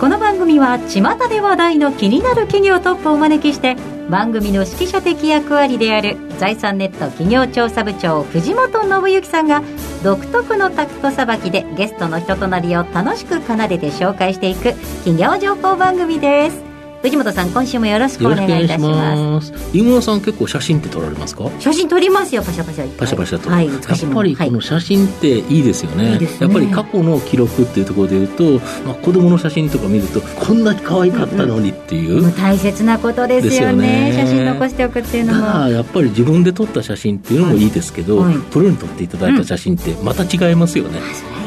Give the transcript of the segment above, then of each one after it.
この番組は巷で話題の気になる企業トップをお招きして番組の指揮者的役割である財産ネット企業調査部長藤本信之さんが独特のタクトさばきでゲストの人となりを楽しく奏でて紹介していく企業情報番組です。藤本さん今週もよろしくお願いいたします。飯村さん結構写真って撮られますか？写真撮りますよパシャパシャパシャパシャ。と、はい、やっぱりこの写真っていいですよね,、い。いやっぱり過去の記録っていうところでいうと、まあ、子供の写真とか見るとこんなに可愛かったのにっていう、もう大切なことですよね。ですよね。写真残しておくっていうのたもだやっぱり自分で撮った写真っていうのもいいですけど、はい。プロに撮っていただいた写真ってまた違いますよね、それ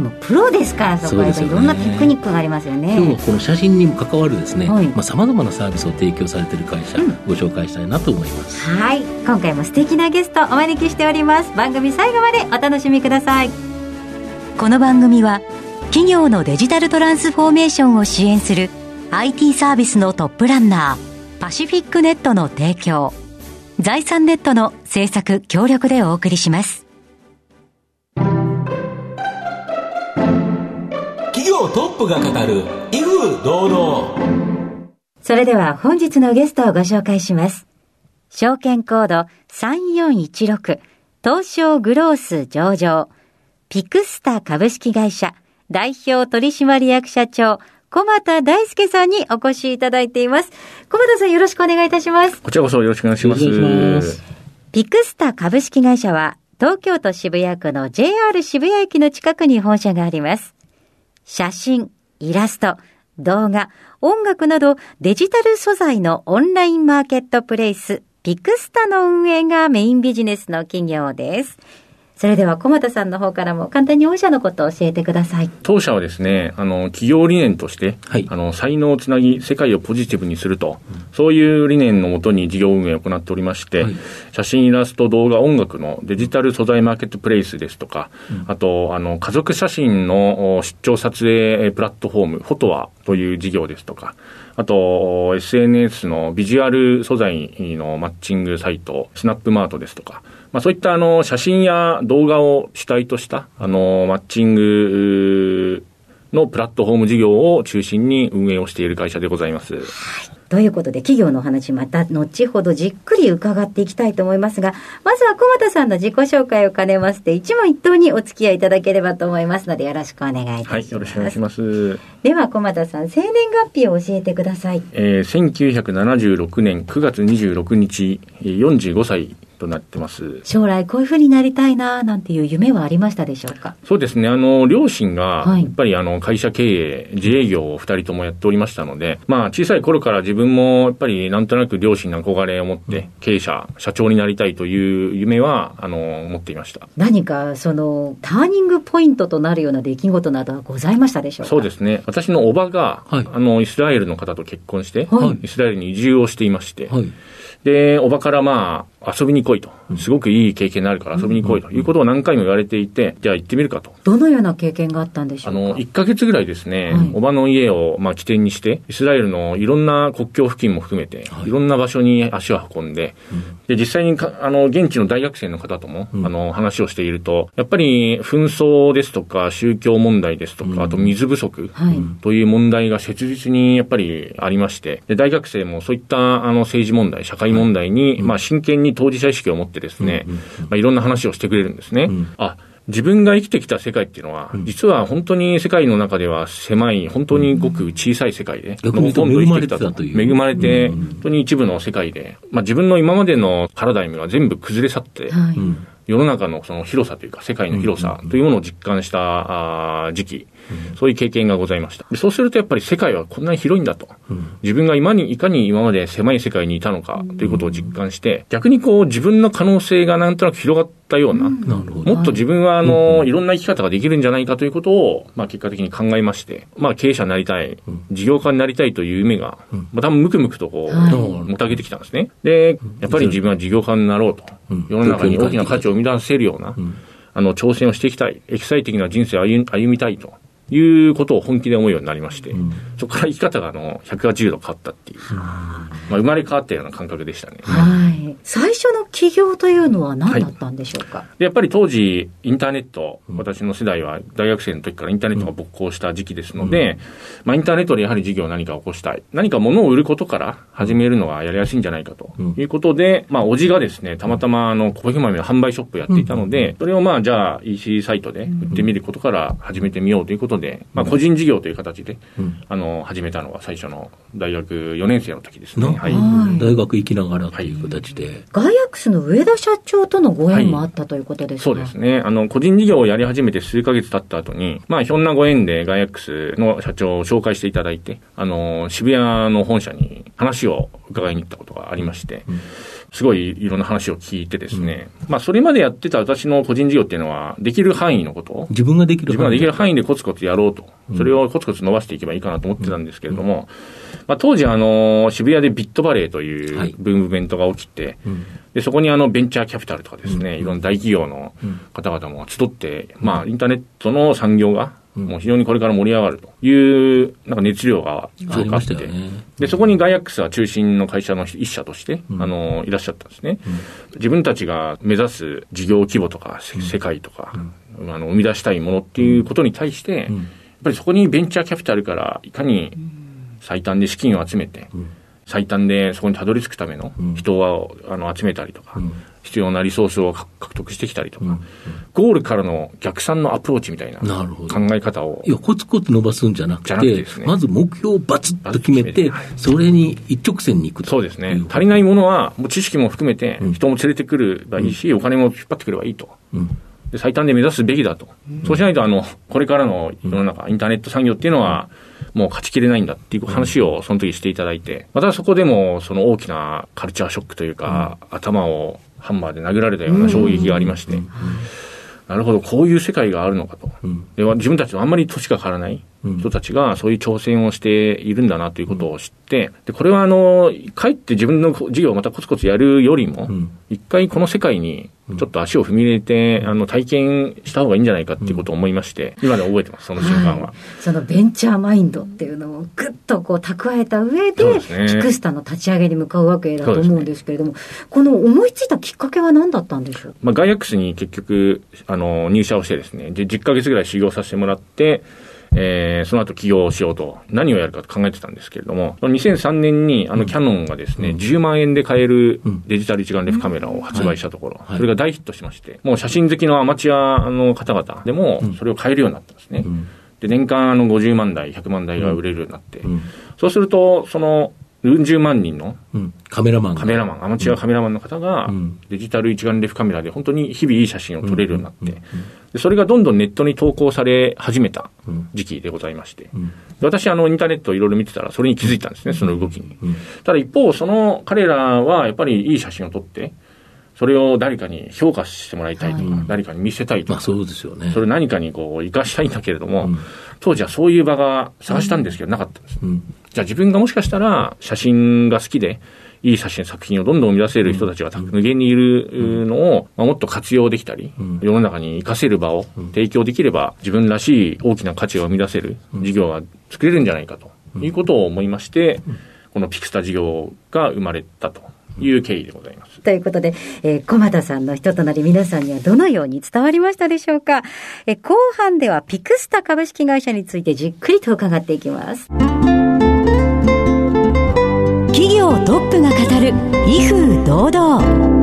はやっぱりもうプロですからそこはやっぱりいろんなテクニックがありますよね。今日はこの写真に関わるですね、はい。まあ、様々なサービスを提供されている会社、うん。ご紹介したいなと思います。はい。今回も素敵なゲストお招きしております。番組最後までお楽しみください。この番組は企業のデジタルトランスフォーメーションを支援する IT サービスのトップランナーパシフィックネットの提供財産ネットの制作協力でお送りしますトップが語る威風堂々それでは本日のゲストをご紹介します。証券コード3416東証グロース上場ピクスタ株式会社代表取締役社長小俣大輔さんにお越しいただいています。小俣さんよろしくお願いいたします。こちらこそよろしくお願いします。よろしくお願いしますピクスタ株式会社は東京都渋谷区の JR 渋谷駅の近くに本社があります。写真、イラスト、動画、音楽などデジタル素材のオンラインマーケットプレイス、ピクスタの運営がメインビジネスの企業です。それでは小俣さんの方からも簡単に御社のことを教えてください。当社はですね、あの、企業理念として、はい。あの、才能をつなぎ、世界をポジティブにすると、そういう理念のもとに事業運営を行っておりまして、はい。写真、イラスト、動画、音楽のデジタル素材マーケットプレイスですとか、あと、あの、家族写真のお出張撮影プラットフォーム、フォトワという事業ですとか、あと、お SNS のビジュアル素材のマッチングサイト、スナップマートですとか、まあ、そういったあの写真や動画を主体としたあのマッチングのプラットフォーム事業を中心に運営をしている会社でございます。ということで企業のお話また後ほどじっくり伺っていきたいと思いますが、まずは小俣さんの自己紹介を兼ねまして、一問一答にお付き合いいただければと思いますのでよろしくお願いいたします。はい、よろしくお願いします。では小俣さん、生年月日を教えてください。えー、1976年9月26日、えー45歳となってます。将来こういうふうになりたいななんていう夢はありましたでしょうか？そうですね、あの、両親が、はい。やっぱりあの、会社経営、自営業を二人ともやっておりましたので、まあ、小さい頃から自分も、やっぱりなんとなく両親の憧れを持って、経営者、社長になりたいという夢は、あの、持っていました。何かそのターニングポイントとなるような出来事などはございましたでしょうか？そうですね。私のおばが、はい。あの、イスラエルの方と結婚して、はい。イスラエルに移住をしていまして、はい。で、おばからまあ、遊びに来いと。すごくいい経験になるから遊びに来いと。いうことを何回も言われていて、じゃあ行ってみるかと。どのような経験があったんでしょあうか？の、1ヶ月ぐらいですね、はい。おばの家を、まあ、起点にして、イスラエルのいろんな国境付近も含めて、い、ろんな場所に足を運んで、で、実際にか、あの、現地の大学生の方とも、あの、話をしていると、やっぱり、紛争ですとか、宗教問題ですとか、あと水不足、はい。という問題が切実にやっぱりありまして、で大学生もそういったあの政治問題、社会問題に、まあ、真剣に当事者意識を持ってですね、まあ、いろんな話をしてくれるんですね。あ自分が生きてきた世界っていうのは、実は本当に世界の中では狭い、本当にごく小さい世界で、ほとんど生きてき恵まれてたという。恵まれて、本当に一部の世界で、まあ、自分の今までのパラダイムが全部崩れ去って、はい。世の中のその広さというか、世界の広さというものを実感した時期、そういう経験がございました。でそうするとやっぱり世界はこんなに広いんだと。自分が今に、いかに今まで狭い世界にいたのかということを実感して、逆にこう自分の可能性がなんとなく広がったような。もっと自分はあの、いろんな生き方ができるんじゃないかということを、まあ結果的に考えまして、まあ経営者になりたい、事業家になりたいという夢が、まあ多分むくむくとこう、はい。もたげてきたんですね。で、やっぱり自分は事業家になろうと。世の中に大きな価値を生み出せるような、あの、挑戦をしていきたい、エキサイティングな人生を歩歩みたいということを本気で思うようになりまして、そこから生き方があの180度変わったっていう、まあ、生まれ変わったような感覚でしたね。はい。最初の起業というのは何だったんでしょうか、でやっぱり当時、インターネット、私の世代は大学生の時からインターネットが勃興した時期ですので、まあ、インターネットでやはり事業を何か起こしたい、何か物を売ることから始めるのがやりやすいんじゃないかということで、まあ、おじがですね、たまたまあのコーヒー豆の販売ショップをやっていたので、それをまあ、じゃあ EC サイトで売ってみることから始めてみようということで、まあ、個人事業という形で、あの、始めたのが最初の大学4年生の時ですね。なはい。大学行きながらという形で。ガイアックスの上田社長とのご縁もあったということですか、そうですね。あの、個人事業をやり始めて数ヶ月経った後に、まあ、ひょんなご縁でガイアックスの社長を紹介していただいて、あの、渋谷の本社に話を伺いに行ったことがありまして、すごいいろんな話を聞いてですね、まあ、それまでやってた私の個人事業っていうのは、できる範囲のことを、自分ができる自分ができる範囲でコツコツやろうと、それをコツコツ伸ばしていけばいいかなと思ってたんですけれども、まあ、当時あの、渋谷でビットバレーといはい。うブームベントが起きて、でそこにあのベンチャーキャピタルとかですね、いろんな大企業の方々も集って、まあ、インターネットの産業が、もう非常にこれから盛り上がるという、なんか熱量がすありごくあって、ましたよね。で、そこにガイアックスは中心の会社の一社として、あの、いらっしゃったんですね。自分たちが目指す事業規模とか、せ世界とか、あの、生み出したいものっていうことに対して、やっぱりそこにベンチャーキャピタルからいかに最短で資金を集めて、最短でそこにたどり着くための人をあの集めたりとか、必要なリソースを獲獲得してきたりとか、ゴールからの逆算のアプローチみたいな考え方をいや、コツコツ伸ばすんじゃなくてね。まず目標をバツッと決めてそれに一直線に行くと。そうですね。い。足りないものは、もう知識も含めて、人も連れてくればいいし、お金も引っ張ってくればいいと。で最短で目指すべきだと。そうしないと、あの、これからの世の中、インターネット産業っていうのは、もう勝ちきれないんだっていう話をその時していただいて、またそこでも、その大きなカルチャーショックというか、頭をハンマーで殴られたような衝撃がありまして、なるほど、こういう世界があるのかと。で自分たちとあんまり年が変わらない人たちがそういう挑戦をしているんだなということを知って、でこれはあの、かえって自分の事業をまたコツコツやるよりも、一回この世界にちょっと足を踏み入れて、あの体験した方がいいんじゃないかっていうことを思いまして、今でも覚えてます、その瞬間は。そのベンチャーマインドっていうのをぐっとこう蓄えた上で、ねピクスタの立ち上げに向かうわけだと思うんですけれども、この思いついたきっかけは何だったんでしょう？まあ、ガイアックスに結局、あの、入社をしてですね、で、10ヶ月ぐらい修行させてもらって、えーその後起業しようと、何をやるかと考えてたんですけれども、その2003年に、あの、キャノンがですね、10万円で買えるデジタル一眼レフカメラを発売したところ、はい。それが大ヒットしまして、もう写真好きのアマチュアの方々でも、それを買えるようになったんですね。で、年間あの50万台、100万台が売れるようになって、そうすると、その、うん。十万人のうん。カメラマンが。カメラマン、アマチュアカメラマンの方がん、デジタル一眼レフカメラで本当に日々いい写真を撮れるようになって、でそれがどんどんネットに投稿され始めた時期でございまして、で私、あの、インターネットをいろいろ見てたら、それに気づいたんですね、その動きに。ただ一方、その彼らはやっぱりいい写真を撮って、それを誰かに評価してもらいたいとか、誰かに見せたいとか、まあそうですよね。それを何かにこう、生かしたいんだけれども、当時はそういう場が探したんですけど、なかったんです。うん。じゃあ自分がもしかしたら写真が好きで、いい写真、作品をどんどん生み出せる人たちが無限にいるのを、まあもっと活用できたり、世の中に活かせる場を提供できれば、自分らしい大きな価値を生み出せる事業が作れるんじゃないかということを思いまして、このピクスタ事業が生まれたという経緯でございます。ということで、えー、駒田さんの人となり皆さんにはどのように伝わりましたでしょうか、えー後半ではピクスタ株式会社についてじっくりと伺っていきます。企業トップが語る威風堂々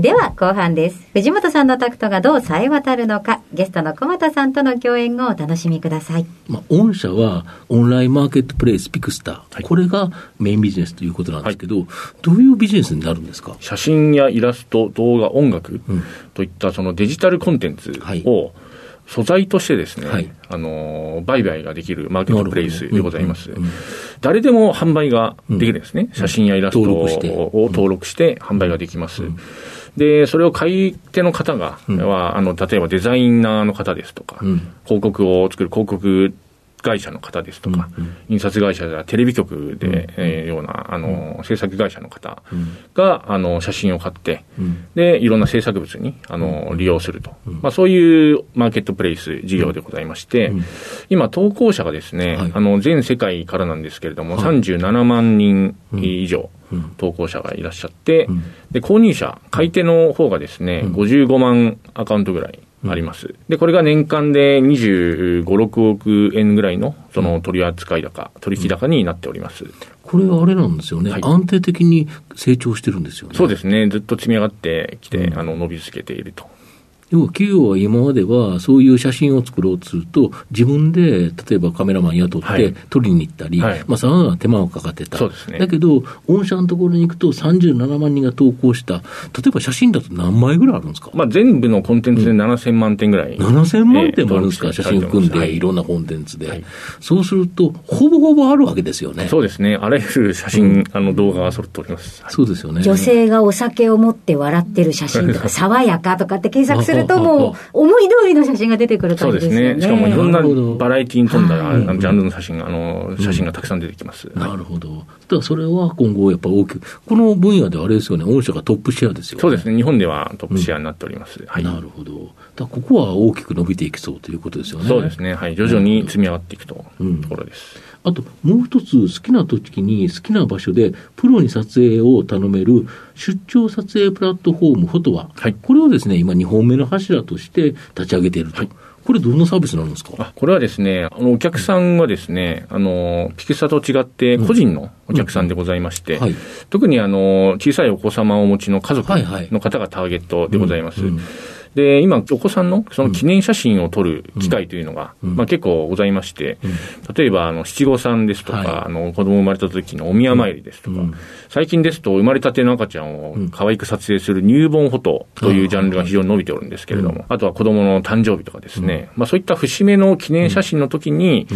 では後半です。藤本さんのタクトがどう冴え渡るのか、ゲストの駒田さんとの共演をお楽しみください。まあ、御社はオンラインマーケットプレイスピクスター、これがメインビジネスということなんですけど、どういうビジネスになるんですか？写真やイラスト、動画、音楽といったそのデジタルコンテンツはい。を素材としてですね、はい。あの、売買ができるマーケットプレイスでございます。うんうん。誰でも販売ができるんですね。写真やイラストを登録して。販売ができます。で、それを買い手の方が、は、あの、例えばデザイナーの方ですとか、ん。広告を作る広告会社の方ですとか、印刷会社やテレビ局で、えー、ようなあの制作会社の方があの写真を買って、でいろんな制作物にあの利用すると、まあ、そういうマーケットプレイス事業でございまして、今、投稿者がですね、あの全世界からなんですけれども、37万人以上。投稿者がいらっしゃって、で購入者、買い手の方がですね、55万アカウントぐらいあります。で、これが年間で25、6億円ぐらいのその取扱高、取引高になっております。これはあれなんですよね、はい、安定的に成長してるんですよね。そうですね、ずっと積み上がってきて、うん、あの伸び続けていると要は企業は今までは、そういう写真を作ろうとすると、自分で例えばカメラマン雇って撮りに行ったり、はい、まあ、さまざまな手間がかかってた、そうですね、だけど、御社のところに行くと、37万人が投稿した、例えば写真だと何枚ぐらいあるんですか、まあ、全部のコンテンツで7000万点ぐらい、うん、7000万点もあるんですか、えー、写真組んで、はい、いろんなコンテンツで、はい、そうすると、ほぼほぼあるわけですよね。そうですね、あらゆる写真、うん、あの動画が揃っております、そうですよね。女性がお酒を持って笑ってる写真とか、爽やかとかって検索すると、もう、思い通りの写真が出てくる感じですね。そうですね。しかもいろんなバラエティに富んだ、はい、ジャンルの写真、あの、写真がたくさん出てきます。うん、なるほど。だからそれは今後やっぱ大きく、この分野であれですよね、御社がトップシェアですよね。そうですね。日本ではトップシェアになっております。はい。なるほど。だここは大きく伸びていきそうということですよね。そうですね。はい。徐々に積み上がっていくとところです。あともう一つ、好きな時に好きな場所でプロに撮影を頼める出張撮影プラットフォームフォトワ、はい、これをですね、今2本目の柱として立ち上げていると。はい。これ、どんなサービスなんですか？これはですね、あのお客さんはですね、あのピクサと違って、個人のお客さんでございまして、うんうんはい、特にあの小さいお子様をお持ちの家族の方がターゲットでございます。で、今、お子さんのその記念写真を撮る機会というのが、まあ、結構ございまして、例えば、あの、七五三ですとか、はい、あの、子供生まれた時のお宮参りですとか、最近ですと、生まれたての赤ちゃんを可愛く撮影するニューボンフォトというジャンルが非常に伸びておるんですけれども、あとは子供の誕生日とかですね、まあ、そういった節目の記念写真の時に、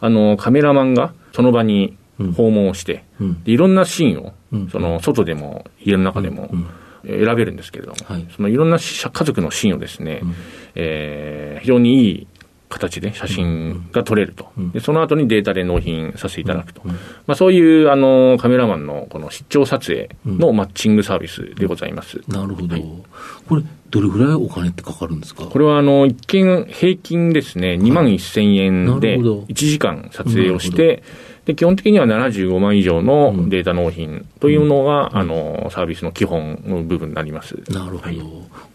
あの、カメラマンがその場に訪問をして、いろんなシーンを、その、外でも、家の中でも、選べるんですけれども、はい、そのいろんな家族のシーンをですね、うん、えー、非常にいい形で写真が撮れると、うん、でその後にデータで納品させていただくと、うん、まあ、そういうあのカメラマンのこの出張撮影のマッチングサービスでございます。なるほど、はい、これ、どれぐらいお金ってかかるんですか？これはあの一見、平均ですね、2万1000円で1時間撮影をして、で、基本的には75万以上のデータ納品というのが、うん、あの、サービスの基本の部分になります。なるほど。はい、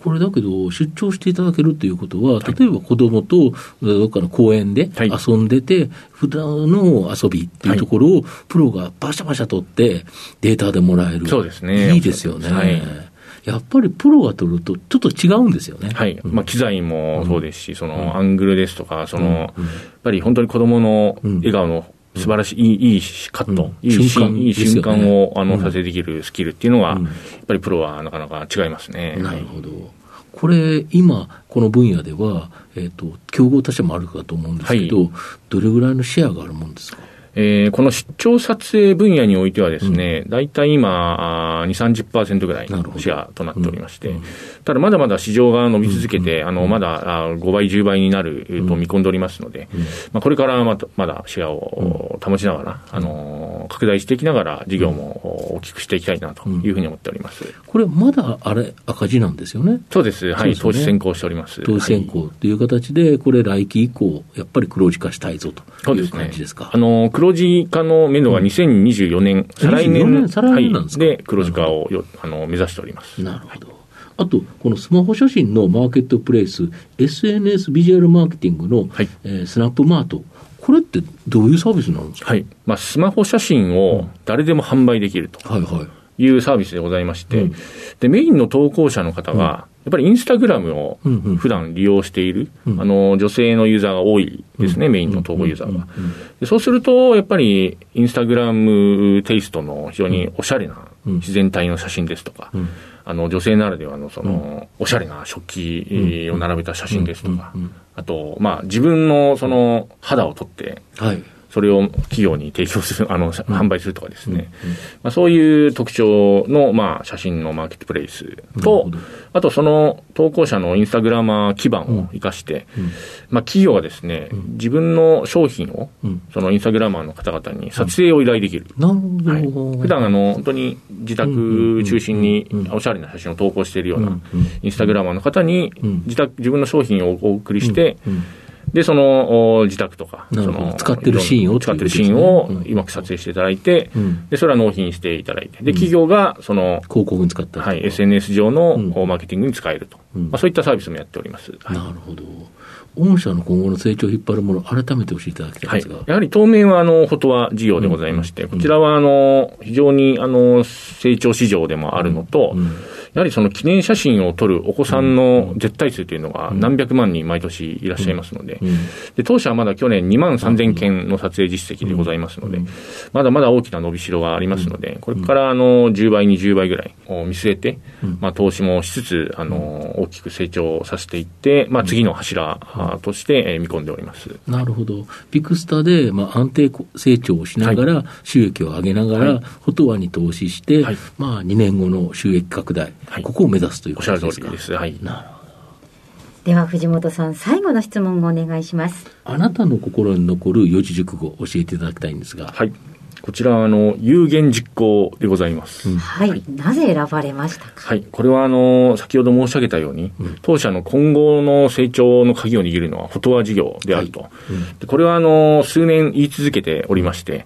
これだけど、出張していただけるということは、例えば子供とどっかの公園で遊んでて、はい、普段の遊びっていうところを、プロがバシャバシャ取ってデータでもらえる。そうですね。いいですよね。はいやっぱりプロが取ると、ちょっと違うんですよね。はい。まあ、機材もそうですし、その、アングルですとか、その、やっぱり本当に子供の笑顔の素晴らしい、いいいいカット、うん、いい瞬間、いい瞬間を、あの、撮影できるスキルっていうのは、やっぱりプロはなかなか違いますね。なるほど。これ、今、この分野では、えっ、ー、と、競合他社もあるかと思うんですけど、はい、どれぐらいのシェアがあるもんですか？えー、この出張撮影分野においてはですね、大、う、体、ん、今、2、30%ぐらいのシェアとなっておりまして、うん。うん、ただまだまだ市場が伸び続けて、うん、あのまだ5倍、10倍になると見込んでおりますので、まあ、これからままだシェアを保ちながら、あの拡大していきながら、事業も大きくしていきたいなというふうに思っております、これ、まだあれ、赤字なんですよね。そうです、はい、ね、投資先行しております。投資先行という形で、これ、来期以降、やっぱり黒字化したいぞという感じですか？すね、あの黒字化の目処が2024年、再来年で黒字化をよあの目指しております。なるほど。あと、このスマホ写真のマーケットプレイス、SNS ビジュアルマーケティングの、はい。えー、スナップマート、これってどういうサービスなんですか、はい。まあ、スマホ写真を誰でも販売できると。はいはいいうサービスでございまして、うん、でメインの投稿者の方が、やっぱりインスタグラムを普段利用している、うんうん、あの女性のユーザーが多いですね、うん、メインの投稿ユーザーが。でそうすると、やっぱりインスタグラムテイストの非常におしゃれな自然体の写真ですとか、あの女性ならではのその、おしゃれな食器を並べた写真ですとか、あと、まあ、自分のその肌を撮って、はいそれを企業に提供する、あの、販売するとかですね、まあ、そういう特徴の、まあ、写真のマーケットプレイスと、あとその投稿者のインスタグラマー基盤を生かして、まあ、企業がですね、自分の商品を、そのインスタグラマーの方々に撮影を依頼できる。なるほど。普段あの、本当に自宅中心におしゃれな写真を投稿しているような、インスタグラマーの方に、自宅、自分の商品をお送りして、で、その自宅とか、その使ってるシーンを、使ってるシーンをうまく撮影していただいて、で、それは納品していただいて、で、企業がその、広告に使ったはい、SNS 上のマーケティングに使えると。まあ、そういったサービスもやっております。なるほど。御社の今後の成長を引っ張るもの、改めて教えていただきたいんですが、はい、やはり当面はあのフォトワ事業でございまして、うん、こちらはあの非常にあの成長市場でもあるのと、うんやはりその記念写真を撮るお子さんの絶対数というのが何百万人毎年いらっしゃいますので、で当社はまだ去年2万3000件の撮影実績でございますので、まだまだ大きな伸びしろがありますので、これからあの10倍、20倍ぐらいを見据えて、まあ、投資もしつつ、あの大きく成長させていって、まあ、次の柱として見込んでおります。なるほど、ピクスタで、まあ、安定成長をしながら、収益を上げながら、フォトワに投資して、まあ、2年後の収益拡大、はい、ここを目指すということですか？です。はい。なるほど。では藤本さん最後の質問をお願いします。あなたの心に残る四字熟語教えていただきたいんですが。はいこちらはあの有言実行でございます、うん、はい、なぜ選ばれましたか？はい。これはあの先ほど申し上げたように、うん、当社の今後の成長の鍵を握るのはフォトワ事業であると、はい。うん、これはあの数年言い続けておりまして、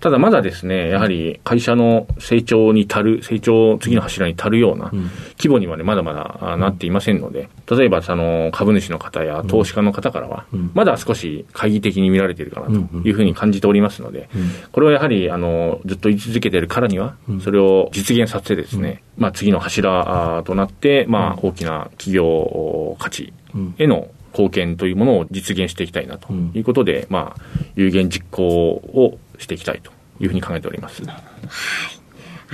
ただまだですねやはり会社の成長に足る成長次の柱に足るような規模にはねまだまだなっていませんので例えばその株主の方や投資家の方からは、まだ少し懐疑的に見られているかなというふうに感じておりますので、これはやはりあのずっと言い続けているからには、それを実現させてですね、まあ、次の柱となって、まあ、大きな企業価値への貢献というものを実現していきたいなということで、まあ、有言実行をしていきたいというふうに考えております。はい。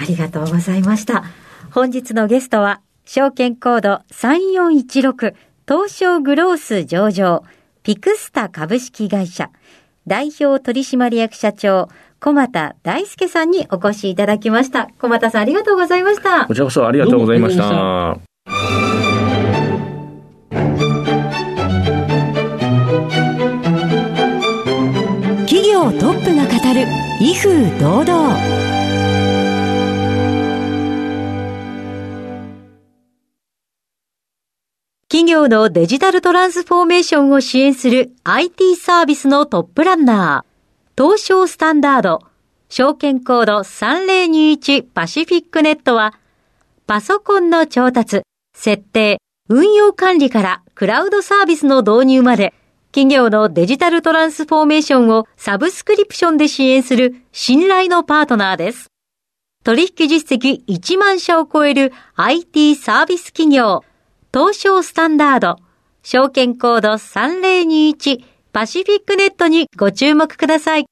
ありがとうございました。本日のゲストは、証券コード3416東証グロース上場ピクスタ株式会社代表取締役社長小俣大輔さんにお越しいただきました。小俣さんありがとうございました。こちらこそありがとうございました。企業トップが語る威風堂々。企業のデジタルトランスフォーメーションを支援する IT サービスのトップランナー。東証スタンダード、証券コード3021パシフィックネットは、パソコンの調達、設定、運用管理からクラウドサービスの導入まで、企業のデジタルトランスフォーメーションをサブスクリプションで支援する信頼のパートナーです。取引実績1万社を超える IT サービス企業、東証スタンダード、証券コード3021パシフィックネットにご注目ください。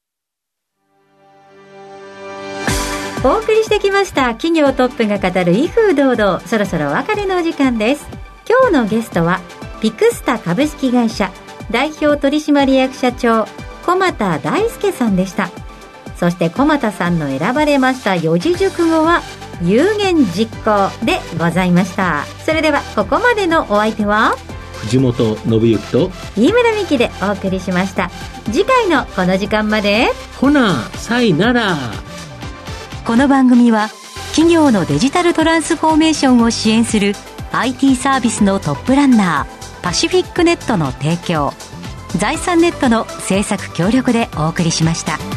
お送りしてきました。企業トップが語る威風堂々。そろそろお別れのお時間です。今日のゲストはピクスタ株式会社。代表取締役社長。小俣大輔さんでした。そして小俣さんの選ばれました。四字熟語は有言実行でございました。それではここまでのお相手は？藤本信之と飯村美希でお送りしました。次回のこの時間まで。ほなさいなら。この番組は企業のデジタルトランスフォーメーションを支援する IT サービスのトップランナーパシフィックネットの提供財産ネットの制作協力でお送りしました。